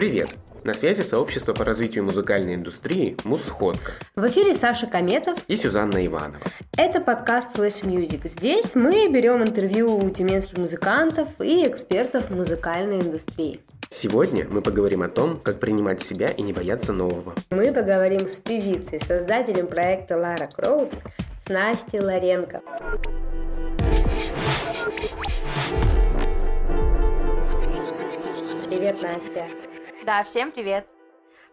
Привет! На связи сообщество по развитию музыкальной индустрии «Мусходка» В эфире Саша Кометов. и Сюзанна Иванова. Это подкаст Flash Music. Здесь мы берем интервью у тюменских музыкантов и экспертов музыкальной индустрии. Сегодня мы поговорим о том, как принимать себя и не бояться нового. Мы поговорим с певицей, создателем проекта Лара Кроудс, с Настей Ларенко. Привет, Настя. Да, всем привет.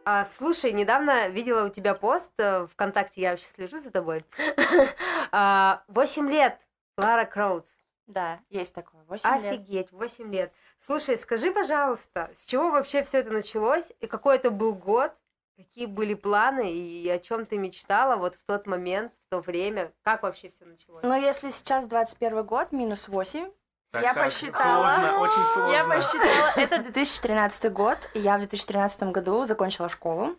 А, слушай, недавно видела у тебя пост э, ВКонтакте, я вообще слежу за тобой. А, Восемь лет, Лара Кроудс. Да, есть такое. 8 лет. Офигеть, 8 лет. Слушай, скажи, пожалуйста, с чего вообще все это началось? И какой это был год? Какие были планы и о чем ты мечтала вот в тот момент, в то время? Как вообще все началось? Но если сейчас 21 год, минус 8, Я как посчитала. Сложно, очень сложно. я посчитала, это 2013 год, и я в 2013 году закончила школу.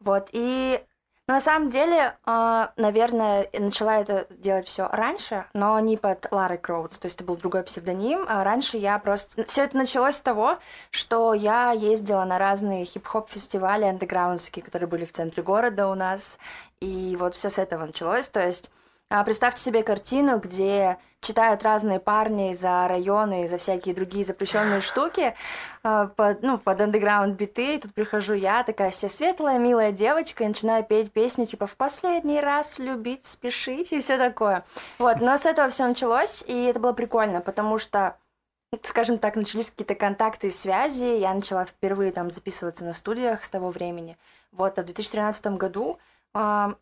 Вот, и ну, на самом деле, а, наверное, я начала это делать все раньше, но не под Ларой Кроудс, то есть это был другой псевдоним. А раньше я просто... Все это началось с того, что я ездила на разные хип-хоп фестивали андеграундские, которые были в центре города у нас, и вот все с этого началось, то есть Представьте себе картину, где читают разные парни за районы за всякие другие запрещенные штуки а, под, ну, под андеграунд биты. И тут прихожу я, такая вся светлая, милая девочка, и начинаю петь песни типа «В последний раз любить, спешить» и все такое. Вот, но с этого все началось, и это было прикольно, потому что скажем так, начались какие-то контакты и связи, я начала впервые там записываться на студиях с того времени. Вот, а в 2013 году а,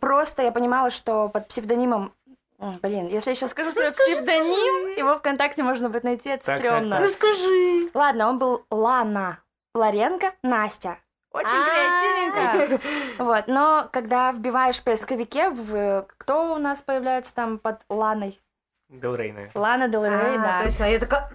просто я понимала, что под псевдонимом Блин, если я сейчас скажу свой псевдоним, его ВКонтакте можно будет найти, это Так, так, стрёмно. так. Расскажи. Ладно, он был Лана Ларенко Настя. Очень креативненько. Вот, но когда вбиваешь в поисковике, в... кто у нас появляется там под Ланой? Дел Рей, наверное. Лана Дел Рей, А, да. Точно, я такая...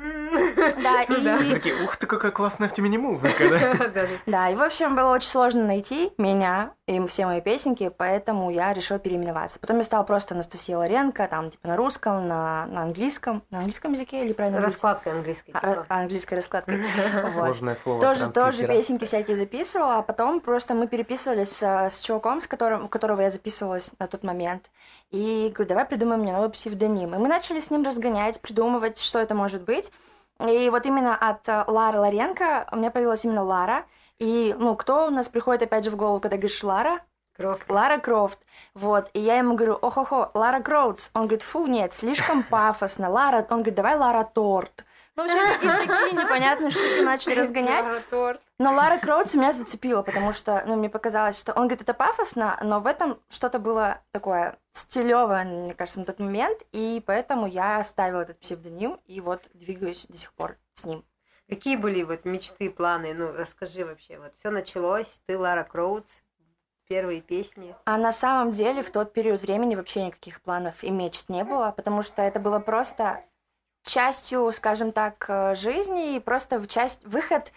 Да, да. Все и... такие, ух ты, какая классная в Тюмени музыка, да? Да, да. Да, и, в общем, было очень сложно найти меня и все мои песенки, поэтому я решила переименоваться. Потом я стала просто Анастасия Ларенко, там, типа, на русском, на, на английском. На английском языке или правильно? Раскладка английской. А, типа. английской раскладкой. Сложное слово. Тоже, тоже песенки всякие записывала, а потом просто мы переписывались с, с чуваком, с которым, у которого я записывалась на тот момент. И говорю, давай придумаем мне новый псевдоним. И мы начали с ним разгонять, придумывать, что это может быть. И вот именно от э, Лары Ларенко у меня появилась именно Лара. И, ну, кто у нас приходит опять же в голову, когда говоришь Лара? Кровь. Лара Крофт. Вот. И я ему говорю, ох-охо, Лара Кроудс. Он говорит, фу, нет, слишком пафосно. Лара, он говорит, давай Лара Торт. Ну, в общем, такие непонятные штуки начали разгонять. Но Лара Кроудс меня зацепила, потому что, ну, мне показалось, что он говорит, это пафосно, но в этом что-то было такое стилевое, мне кажется, на тот момент, и поэтому я оставила этот псевдоним, и вот двигаюсь до сих пор с ним. Какие были вот мечты, планы? Ну, расскажи вообще. Вот все началось, ты Лара Кроудс, первые песни. А на самом деле в тот период времени вообще никаких планов и мечт не было, потому что это было просто частью, скажем так, э, жизни и просто в часть выход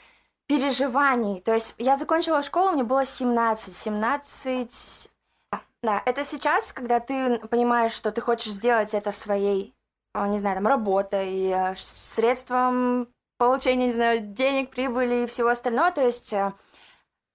переживаний. То есть я закончила школу, мне было 17, 17... А, Да, это сейчас, когда ты понимаешь, что ты хочешь сделать это своей, а, не знаю, там, работой, э, средством получения, не знаю, денег, прибыли и всего остального. То есть э,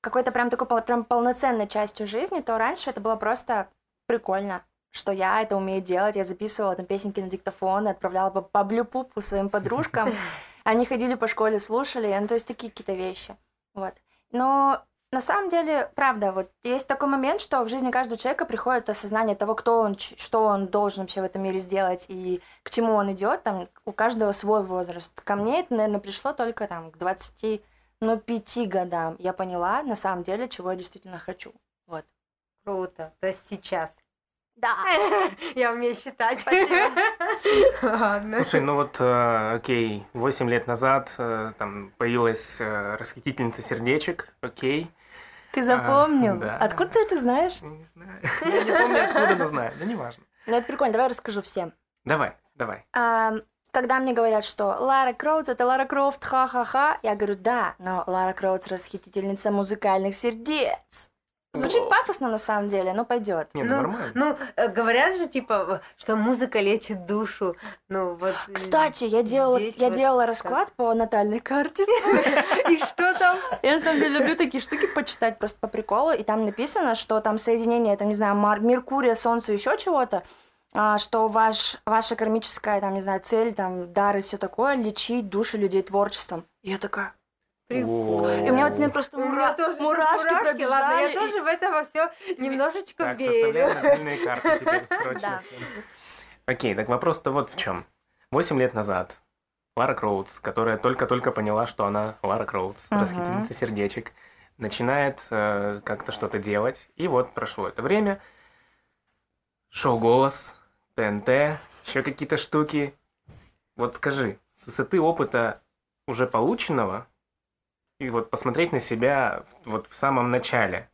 какой-то прям такой прям полноценной частью жизни, то раньше это было просто прикольно, что я это умею делать. Я записывала там песенки на диктофон, отправляла по, по блюпупу своим подружкам. Они ходили по школе, слушали, ну, то есть такие какие-то вещи. Вот. Но на самом деле, правда, вот есть такой момент, что в жизни каждого человека приходит осознание того, кто он, что он должен вообще в этом мире сделать и к чему он идет. Там у каждого свой возраст. Ко мне это, наверное, пришло только там к 20 ну, пяти годам я поняла на самом деле, чего я действительно хочу. Вот. Круто. То есть сейчас. Да. Я умею считать. Ладно. Слушай, ну вот, э, окей, 8 лет назад э, там появилась э, расхитительница сердечек, окей. Ты запомнил? да. Откуда ты это знаешь? Не знаю. Я не помню, откуда, но знаю. Да неважно. Ну, это прикольно, давай расскажу всем. Давай, давай. Ам, когда мне говорят, что Лара Кроудс это Лара Крофт, ха-ха-ха, я говорю, да, но Лара Кроудс расхитительница музыкальных сердец. Звучит пафосно на самом деле, но пойдет. Не, ну, Ну, нормально. Ну, э, говорят же, типа, что музыка лечит душу. Ну, вот... э, Кстати, я делала, я вот делала расклад по натальной карте. И что там? Я на самом деле люблю такие штуки почитать просто по приколу, и там написано, что там соединение, там, не знаю, Мар- Меркурия, Солнца, еще чего-то, а, что ваш, ваша кармическая, там, не знаю, цель, там, дар и все такое, лечить души людей творчеством. И я такая... Прикольно. И у меня вот мне просто У меня тоже мурашки, мурашки. пробежали. Ладно, я и- тоже в это во все немножечко Так, верю. составляем натальные карты теперь срочно. Окей, так вопрос-то вот в чем. Восемь лет назад Лара Кроудс, которая только-только поняла, что она Лара Кроудс, расхитительница сердечек, начинает э, как-то что-то делать. И вот прошло это время. Шоу «Голос», ТНТ, еще какие-то штуки. Вот скажи, с высоты опыта уже полученного, и вот посмотреть на себя вот в самом начале,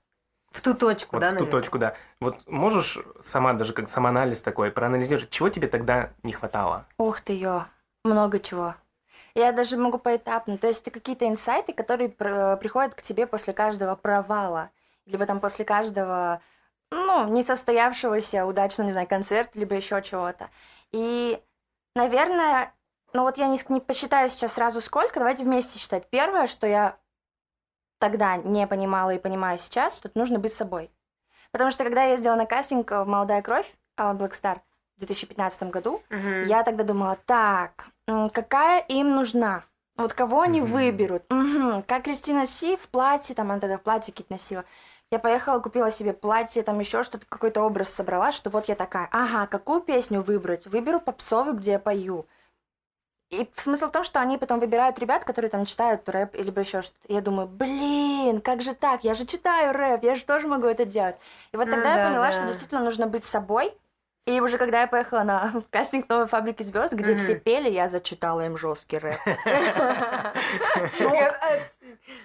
В ту точку, вот да, в ту наверное? точку, да. Вот можешь сама даже как самоанализ такой проанализировать, чего тебе тогда не хватало? Ух ты, ё, много чего. Я даже могу поэтапно. То есть это какие-то инсайты, которые пр- приходят к тебе после каждого провала. Либо там после каждого, ну, несостоявшегося удачного, не знаю, концерта, либо еще чего-то. И, наверное, ну вот я не, не посчитаю сейчас сразу сколько, давайте вместе считать. Первое, что я тогда не понимала и понимаю сейчас, что нужно быть собой. Потому что когда я ездила на кастинг в «Молодая кровь», а, Black Star, в 2015 году, Мгм. я тогда думала, так, какая им нужна? Вот кого они Мгм. выберут? Мгм, Как Кристина Си в платье, там она тогда в платье какие-то носила. Я поехала, купила себе платье, там еще что-то, какой-то образ собрала, что вот я такая, ага, какую песню выбрать? Выберу попсовую, где я пою. И смысл в том, что они потом выбирают ребят, которые там читают рэп или еще что-то. Я думаю, блин, как же так? Я же читаю рэп, я же тоже могу это делать. И вот Ну тогда я да, поняла, да. что действительно нужно быть собой. И уже когда я поехала на кастинг новой фабрики звезд, где Мгм. все пели, я зачитала им жесткий рэп. Я-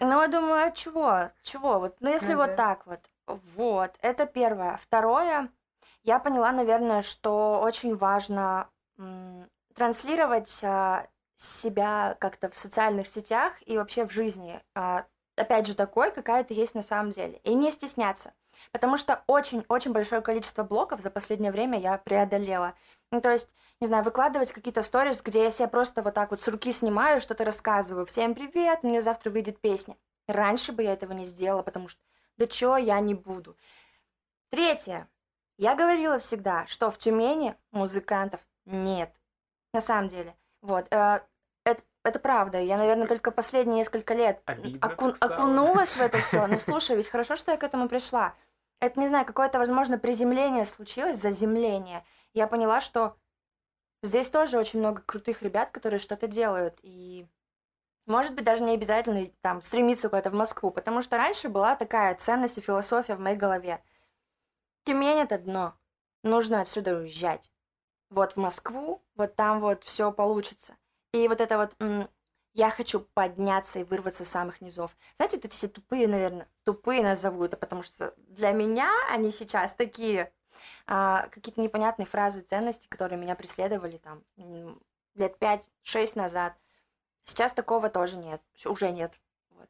Ну, я думаю, а чего? Чего? Вот, ну, если Ну вот так вот. Вот, это первое. Второе, я поняла, наверное, что очень важно транслировать а, себя как-то в социальных сетях и вообще в жизни. а, опять же, такой, какая ты есть на самом деле. И не стесняться. Потому что очень-очень большое количество блоков за последнее время я преодолела. Ну, то есть, не знаю, выкладывать какие-то сторис, где я себя просто вот так вот с руки снимаю, что-то рассказываю. Всем привет, мне завтра выйдет песня. Раньше бы я этого не сделала, потому что да чё, я не буду. Третье. Я говорила всегда, что в Тюмени музыкантов нет. На самом деле. Вот. э, это, это правда. Я, наверное, только последние несколько лет Обидно оку- окунулась в это все. Ну, слушай, ведь хорошо, что я к этому пришла. Это, не знаю, какое-то, возможно, приземление случилось, заземление. Я поняла, что здесь тоже очень много крутых ребят, которые что-то делают. И, может быть, даже не обязательно там стремиться куда-то в Москву, потому что раньше была такая ценность и философия в моей голове. Тюмень это дно. Нужно отсюда уезжать. Вот в Москву, вот там вот все получится. И вот это вот м, я хочу подняться и вырваться с самых низов. Знаете, вот эти все тупые, наверное, тупые назову это, потому что для меня они сейчас такие а, какие-то непонятные фразы, ценности, которые меня преследовали там лет 5-6 назад. Сейчас такого тоже нет, уже нет. Вот.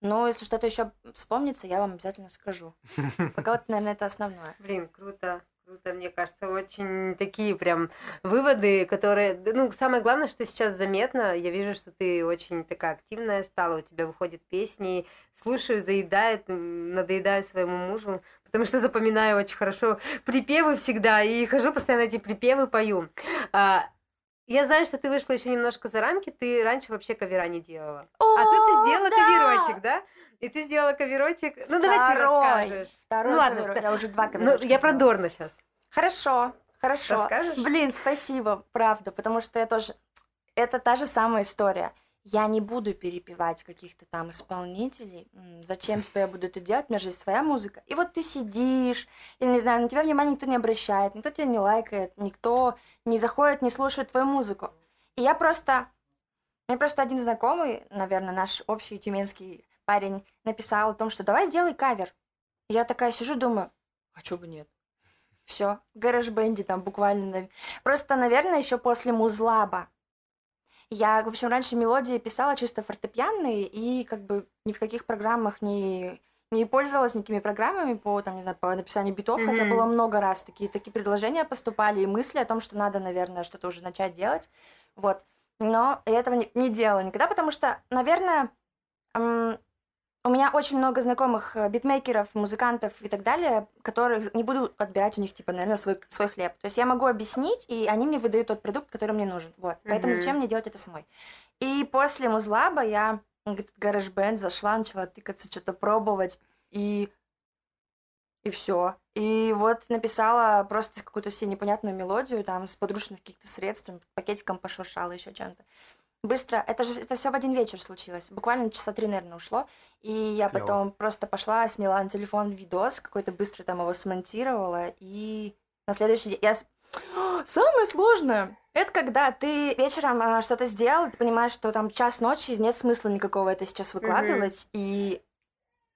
Но если что-то еще вспомнится, я вам обязательно скажу. Пока вот, наверное, это основное. Блин, круто. Круто, мне кажется, очень такие прям выводы, которые... да, Ну, самое главное, что сейчас заметно, я вижу, что ты очень такая активная стала, у тебя выходят песни, слушаю, заедает, надоедаю своему мужу, потому что запоминаю очень хорошо припевы всегда, и хожу постоянно эти припевы пою. А, я знаю, что ты вышла еще немножко за рамки, ты раньше вообще кавера не делала. А тут ты сделала каверочек, да? И ты сделала каверочек. Ну, давай ты Второй. расскажешь. Второй Ну ладно, Я уже два Ну, каверочка я про. Дорна сейчас. Хорошо, хорошо. Расскажешь? Блин, спасибо, правда, потому что я тоже... Это та же самая история. Я не буду перепевать каких-то там исполнителей. Зачем тебе я буду это делать? У меня же есть своя музыка. И вот ты сидишь, и, не знаю, на тебя внимание никто не обращает, никто тебя не лайкает, никто не заходит, не слушает твою музыку. И я просто... Мне просто один знакомый, наверное, наш общий тюменский парень, написал о том, что давай делай кавер. Я такая сижу, думаю, а чё бы нет? Все, в гараж-бенде там буквально. Просто, наверное, еще после музлаба. Я, в общем, раньше мелодии писала чисто фортепианные и как бы ни в каких программах не, не пользовалась никакими программами по, там, не знаю, по написанию битов, хотя Мгм. было много раз такие, такие предложения поступали и мысли о том, что надо, наверное, что-то уже начать делать. Вот. Но я этого не, не делала никогда, потому что, наверное, у меня очень много знакомых э, битмейкеров, музыкантов и так далее, которых не буду отбирать у них, типа, наверное, свой, свой хлеб. То есть я могу объяснить, и они мне выдают тот продукт, который мне нужен. Вот. Поэтому Мгм. зачем мне делать это самой? И после музлаба я этот гараж-бенд зашла, начала тыкаться, что-то пробовать, и... И все. И вот написала просто какую-то себе непонятную мелодию, там, с подручных каких-то средств, пакетиком пошуршала, еще чем-то. Быстро, это же это все в один вечер случилось. Буквально часа три, наверное, ушло. И я Клёво. потом просто пошла, сняла на телефон видос, какой-то быстро там его смонтировала, и на следующий день я Самое сложное это когда ты вечером а, что-то сделал, ты понимаешь, что там час ночи, нет смысла никакого это сейчас выкладывать, и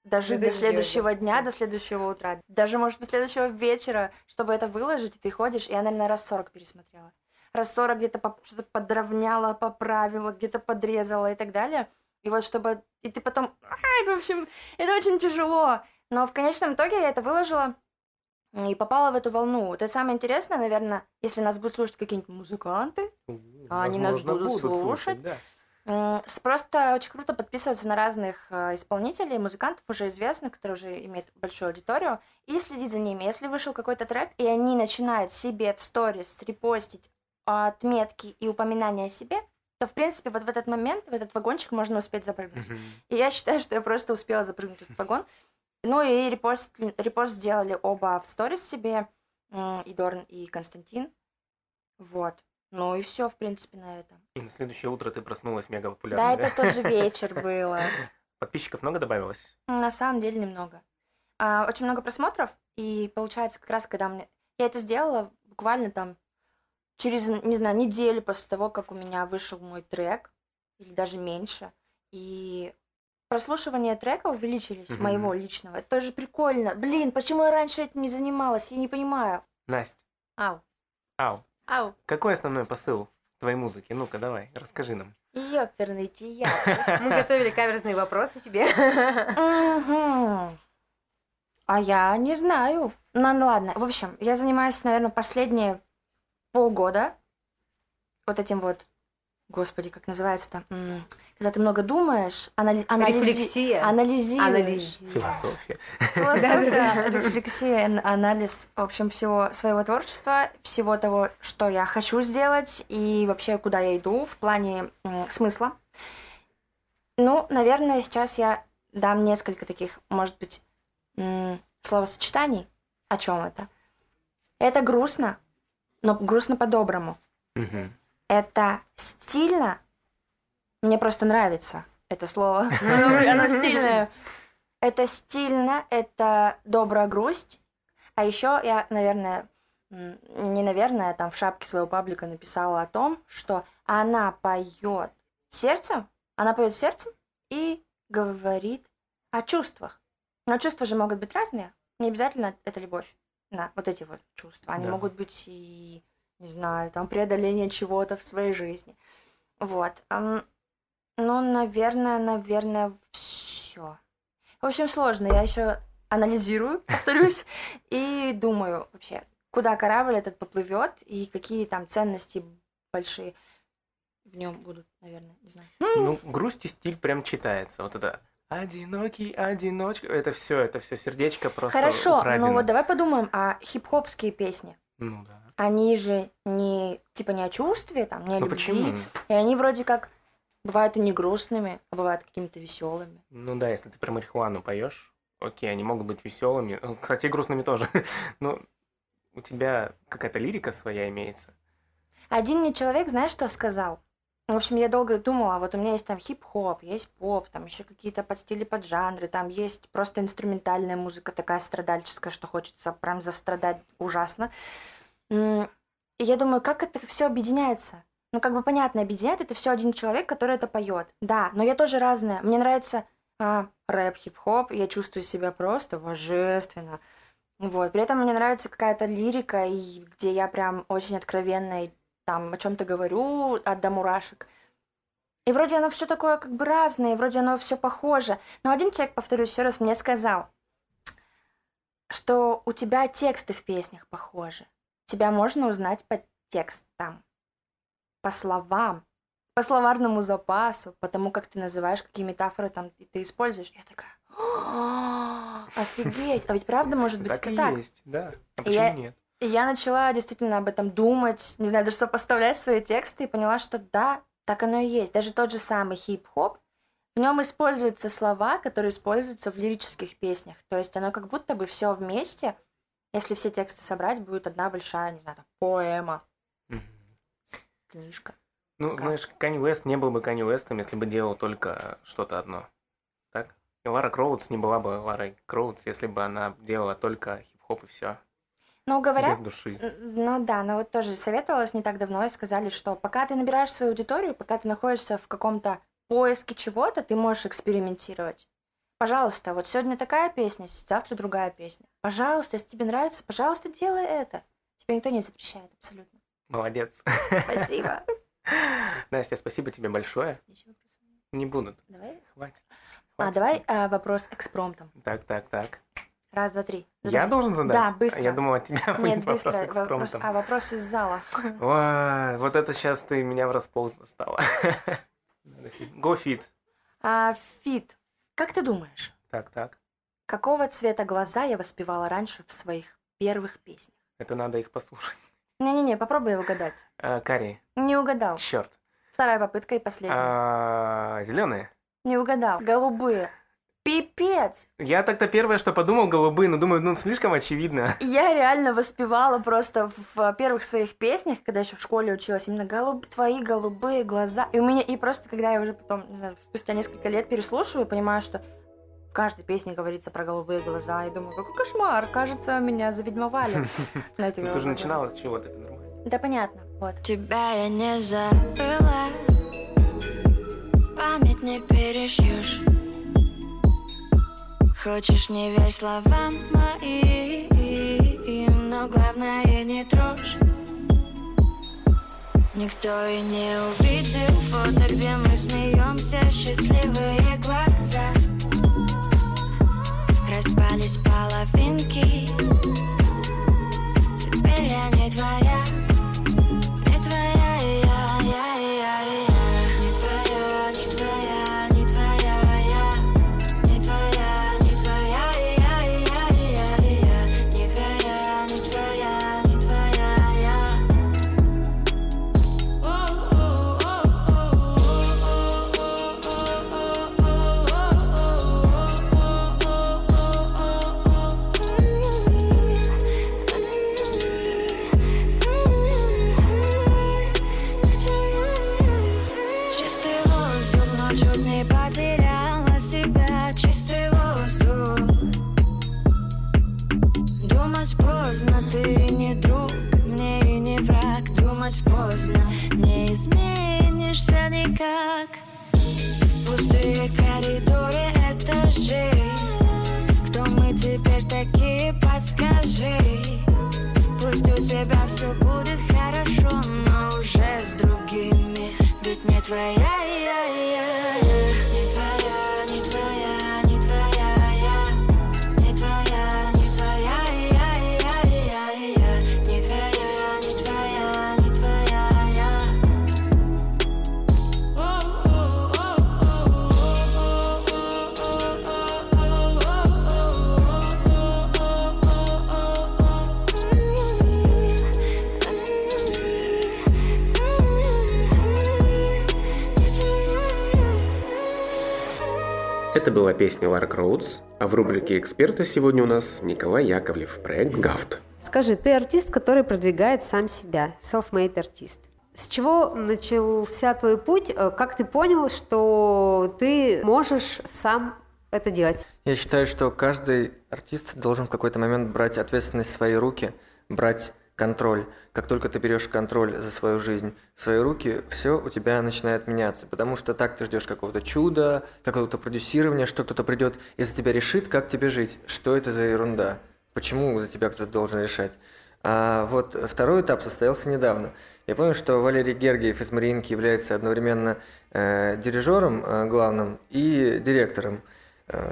Надо до следующего дня, до следующего утра, даже, может, до следующего вечера, чтобы это выложить, и ты ходишь, я, наверное, раз 40 пересмотрела. 40 где-то что-то подровняла, поправила, где-то подрезала и так далее. И вот чтобы... И ты потом... Ай, в общем, это очень тяжело. Но в конечном итоге я это выложила и попала в эту волну. Вот это самое интересное, наверное, если нас будут слушать какие-нибудь музыканты, А они нас Возможно, будут слушать? да. М, с- Просто очень круто подписываться на разных э, исполнителей, музыкантов уже известных, которые уже имеют большую аудиторию, и следить за ними. Если вышел какой-то трек, и они начинают себе в сторис репостить отметки и упоминания о себе, то, в принципе, вот в этот момент, в этот вагончик можно успеть запрыгнуть. И я считаю, что я просто успела запрыгнуть в этот вагон. Ну и репост, репост сделали оба в сторис себе, и Дорн, и Константин. Вот. Ну и все, в принципе, на этом. И на следующее утро ты проснулась мега Да, популярной. это тот же вечер было. Подписчиков много добавилось? На самом деле немного. А, очень много просмотров, и получается как раз, когда мне... Я это сделала буквально там через, не знаю, неделю после того, как у меня вышел мой трек, или даже меньше. И прослушивания трека увеличились, Мгм. моего личного. Это тоже прикольно. Блин, почему я раньше этим не занималась? Я не понимаю. Настя, Ау. ау, Ау. какой основной посыл твоей музыки? Ну-ка, давай, расскажи нам. Ёперный театр. Мы готовили каверзные вопросы тебе. А я не знаю. Ну, ну ладно. В общем, я занимаюсь, наверное, последние полгода вот этим вот, господи, как называется-то, когда ты много думаешь, анали- анализи- Рефлексия. анализируешь. Анализируешь. Философия. Философия, рефлексия, ан- анализ, в общем, всего своего творчества, всего того, что я хочу сделать и вообще куда я иду в плане смысла. Ну, наверное, сейчас я дам несколько таких, может быть, словосочетаний. О чем это? Это грустно, но грустно по-доброму. Мгм. Это стильно. Мне просто нравится это слово. Оно, стильное. Это стильно, это добрая грусть. А еще я, наверное, не наверное, там в шапке своего паблика написала о том, что она поет сердцем, она поет сердцем и говорит о чувствах. Но чувства же могут быть разные. Не обязательно это любовь на вот эти вот чувства. Они Да. могут быть и, не знаю, там преодоление чего-то в своей жизни. Вот. Ну, наверное, наверное, все. В общем, сложно. Я еще анализирую, повторюсь, и думаю вообще, куда корабль этот поплывет и какие там ценности большие в нем будут, наверное, не знаю. Ну, грусть и стиль прям читается. Вот это одинокий, одиночка. Это все, это все сердечко просто Хорошо, украдено. ну вот давай подумаем о хип-хопские песни. Ну да. Они же не типа не о чувстве, там, не о Ну любви. почему? И они вроде как бывают и не грустными, а бывают какими-то веселыми. Ну да, если ты про марихуану поешь, окей, они могут быть веселыми. Ну, Кстати, грустными тоже. Но у тебя какая-то лирика своя имеется. Один мне человек, знаешь, что сказал? В общем, я долго думала, вот у меня есть там хип-хоп, есть поп, там еще какие-то подстили под жанры, там есть просто инструментальная музыка такая страдальческая, что хочется прям застрадать ужасно. И я думаю, как это все объединяется? Ну, как бы понятно, объединяет это все один человек, который это поет. Да, но я тоже разная. Мне нравится а, рэп, хип-хоп, я чувствую себя просто божественно. Вот. При этом мне нравится какая-то лирика, и где я прям очень откровенно и там о чем-то говорю от до мурашек. И вроде оно все такое как бы разное, и вроде оно все похоже. Но один человек, повторюсь еще раз, мне сказал, что у тебя тексты в песнях похожи. Тебя можно узнать по текстам, по словам, по словарному запасу, по тому, как ты называешь, какие метафоры там ты используешь. Я такая, «А, офигеть, а ведь правда может быть Так и так? есть, да. А почему я- нет? И я начала действительно об этом думать, не знаю, даже сопоставлять свои тексты и поняла, что да, так оно и есть. Даже тот же самый хип-хоп, в нем используются слова, которые используются в лирических песнях. То есть оно как будто бы все вместе, если все тексты собрать, будет одна большая, не знаю, там, поэма, книжка. Ну, сказка. знаешь, Канни Уэст не был бы Канни Уэстом, если бы делал только что-то одно. Так? И Лара Кроудс не была бы Ларой Кроудс, если бы она делала только хип-хоп и все. Но говорят, Без души. Ну да, но вот тоже советовалось не так давно и сказали, что пока ты набираешь свою аудиторию, пока ты находишься в каком-то поиске чего-то, ты можешь экспериментировать. Пожалуйста, вот сегодня такая песня, завтра другая песня. Пожалуйста, если тебе нравится, пожалуйста, делай это. Тебе никто не запрещает, абсолютно. Молодец. Спасибо. Настя, спасибо тебе большое. Не будут. Давай. Хватит. А, давай а, вопрос экспромтом. Так, так, так. Раз, два, три. Я Задавай. должен задать? Да, быстро. А Я думал, от тебя Нет, будет быстро. вопрос Вопрос, а, вопрос из зала. Ой, вот это сейчас ты меня врасплох застала. Go fit. А, Фит, как ты думаешь, Так, так. какого цвета глаза я воспевала раньше в своих первых песнях? Это надо их послушать. Не-не-не, попробуй угадать. А, Карри. Не угадал. Черт. Вторая попытка и последняя. Зеленые. Не угадал. Голубые. Пипец! Я так-то первое, что подумал, голубые, но думаю, ну слишком очевидно. Я реально воспевала просто в первых своих песнях, когда еще в школе училась, именно голуб... твои голубые глаза. И у меня, и просто когда я уже потом, не знаю, спустя несколько лет переслушиваю, понимаю, что в каждой песне говорится про голубые глаза. И думаю, какой кошмар, кажется, меня заведьмовали Ну, ты же голубые глаза. начинала с чего-то, это нормально. Да понятно, вот. Тебя я не забыла Память не перешьешь Хочешь, не верь словам моим Но главное не трожь. Никто и не увидел фото, где мы смеемся Счастливые глаза. Распались половинки Теперь я не твоя Ведь Это была песня Лара Кроудс, а в рубрике «Эксперта» сегодня у нас Николай Яковлев, проект «Гафт». Скажи, ты артист, который продвигает сам себя, self-made артист. С чего начался твой путь? Э, Как ты понял, что ты можешь сам это делать? Я считаю, что каждый артист должен в какой-то момент брать ответственность в свои руки, брать контроль. Как только ты берешь контроль за свою жизнь в свои руки, все у тебя начинает меняться. Потому что так ты ждешь какого-то чуда, какого-то продюсирования, что кто-то придет и за тебя решит, как тебе жить. Что это за ерунда? Почему за тебя кто-то должен решать? А вот второй этап состоялся недавно. Я помню, что Валерий Гергиев из Мариинки является одновременно э, дирижером э, главным и директором,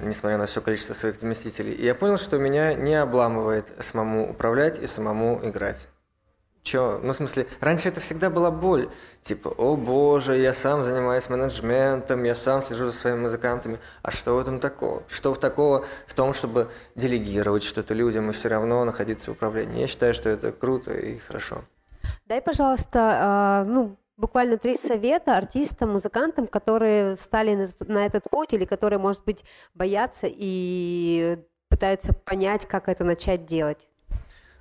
несмотря на все количество своих заместителей. И я понял, что меня не обламывает самому управлять и самому играть. Чё? Ну, в смысле, раньше это всегда была боль. Типа, о боже, я сам занимаюсь менеджментом, я сам слежу за своими музыкантами. А что в этом такого? Что в такого в том, чтобы делегировать что-то людям и все равно находиться в управлении? Я считаю, что это круто и хорошо. Дай, пожалуйста, э, ну, буквально три совета артистам, музыкантам, которые встали на, этот путь или которые, может быть, боятся и пытаются понять, как это начать делать.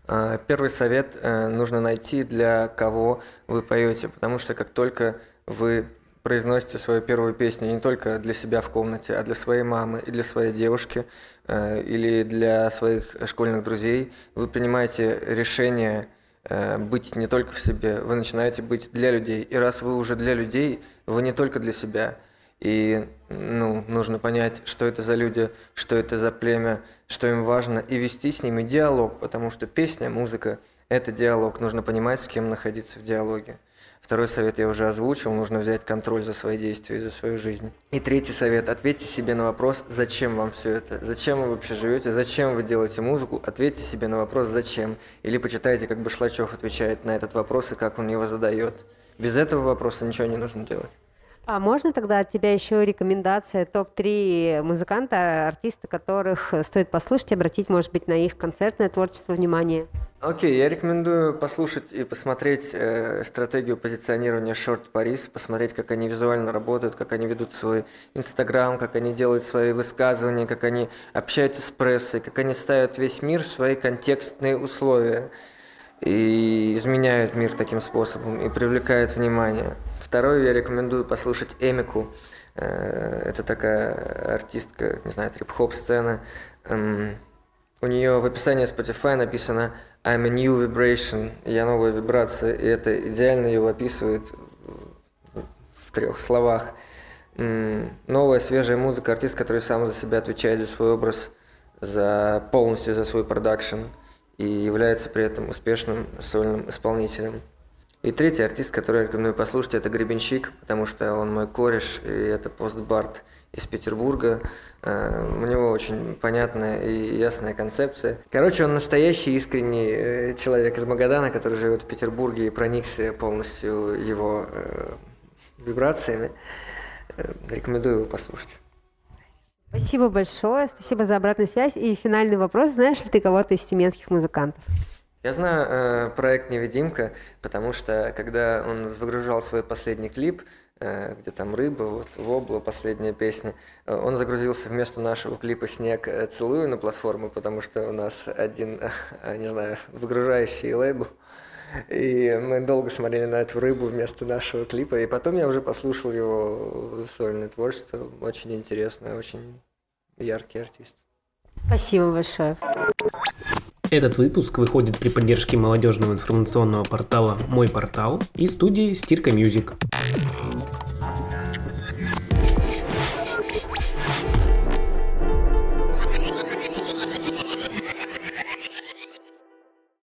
А, первый совет э, нужно найти, для кого вы поете, потому что как только вы произносите свою первую песню не только для себя в комнате, а для своей мамы и для своей девушки э, или для своих школьных друзей, вы принимаете решение быть не только в себе, вы начинаете быть для людей. И раз вы уже для людей, вы не только для себя – и ну, нужно понять, что это за люди, что это за племя, что им важно, и вести с ними диалог, потому что песня, музыка – это диалог. Нужно понимать, с кем находиться в диалоге. Второй совет я уже озвучил, нужно взять контроль за свои действия и за свою жизнь. И третий совет – ответьте себе на вопрос, зачем вам все это, зачем вы вообще живете, зачем вы делаете музыку, ответьте себе на вопрос, зачем. Или почитайте, как Башлачев отвечает на этот вопрос и как он его задает. Без этого вопроса ничего не нужно делать. А можно тогда от тебя еще рекомендация топ-3 музыканта, артиста, которых стоит послушать, обратить, может быть, на их концертное творчество внимание? Окей, okay, я рекомендую послушать и посмотреть э, стратегию позиционирования Short Paris, посмотреть, как они визуально работают, как они ведут свой Инстаграм, как они делают свои высказывания, как они общаются с прессой, как они ставят весь мир в свои контекстные условия и изменяют мир таким способом и привлекают внимание. Второй я рекомендую послушать Эмику. Э, это такая артистка, не знаю, трип-хоп сцена. Эм, у нее в описании Spotify написано I'm a new vibration, я новая вибрация, и это идеально ее описывает в трех словах. Новая, свежая музыка, артист, который сам за себя отвечает за свой образ, за полностью за свой продакшн и является при этом успешным сольным исполнителем. И третий артист, который я рекомендую послушать, это Гребенщик, потому что он мой кореш, и это постбард из Петербурга. Э, у него очень понятная и ясная концепция. Короче, он настоящий искренний э, человек из Магадана, который живет в Петербурге и проникся полностью его э, вибрациями. Рекомендую его послушать. Спасибо большое, спасибо за обратную связь. И финальный вопрос. Знаешь ли ты кого-то из тюменских музыкантов? Я знаю э, проект «Невидимка», потому что когда он выгружал свой последний клип, э, где там рыба, вот «Вобла», последняя песня, э, он загрузился вместо нашего клипа «Снег э, целую» на платформу, потому что у нас один, э, не знаю, выгружающий лейбл. И мы долго смотрели на эту рыбу вместо нашего клипа. И потом я уже послушал его сольное творчество. Очень интересное, очень яркий артист. Спасибо большое. Этот выпуск выходит при поддержке молодежного информационного портала «Мой портал» и студии «Стирка Music».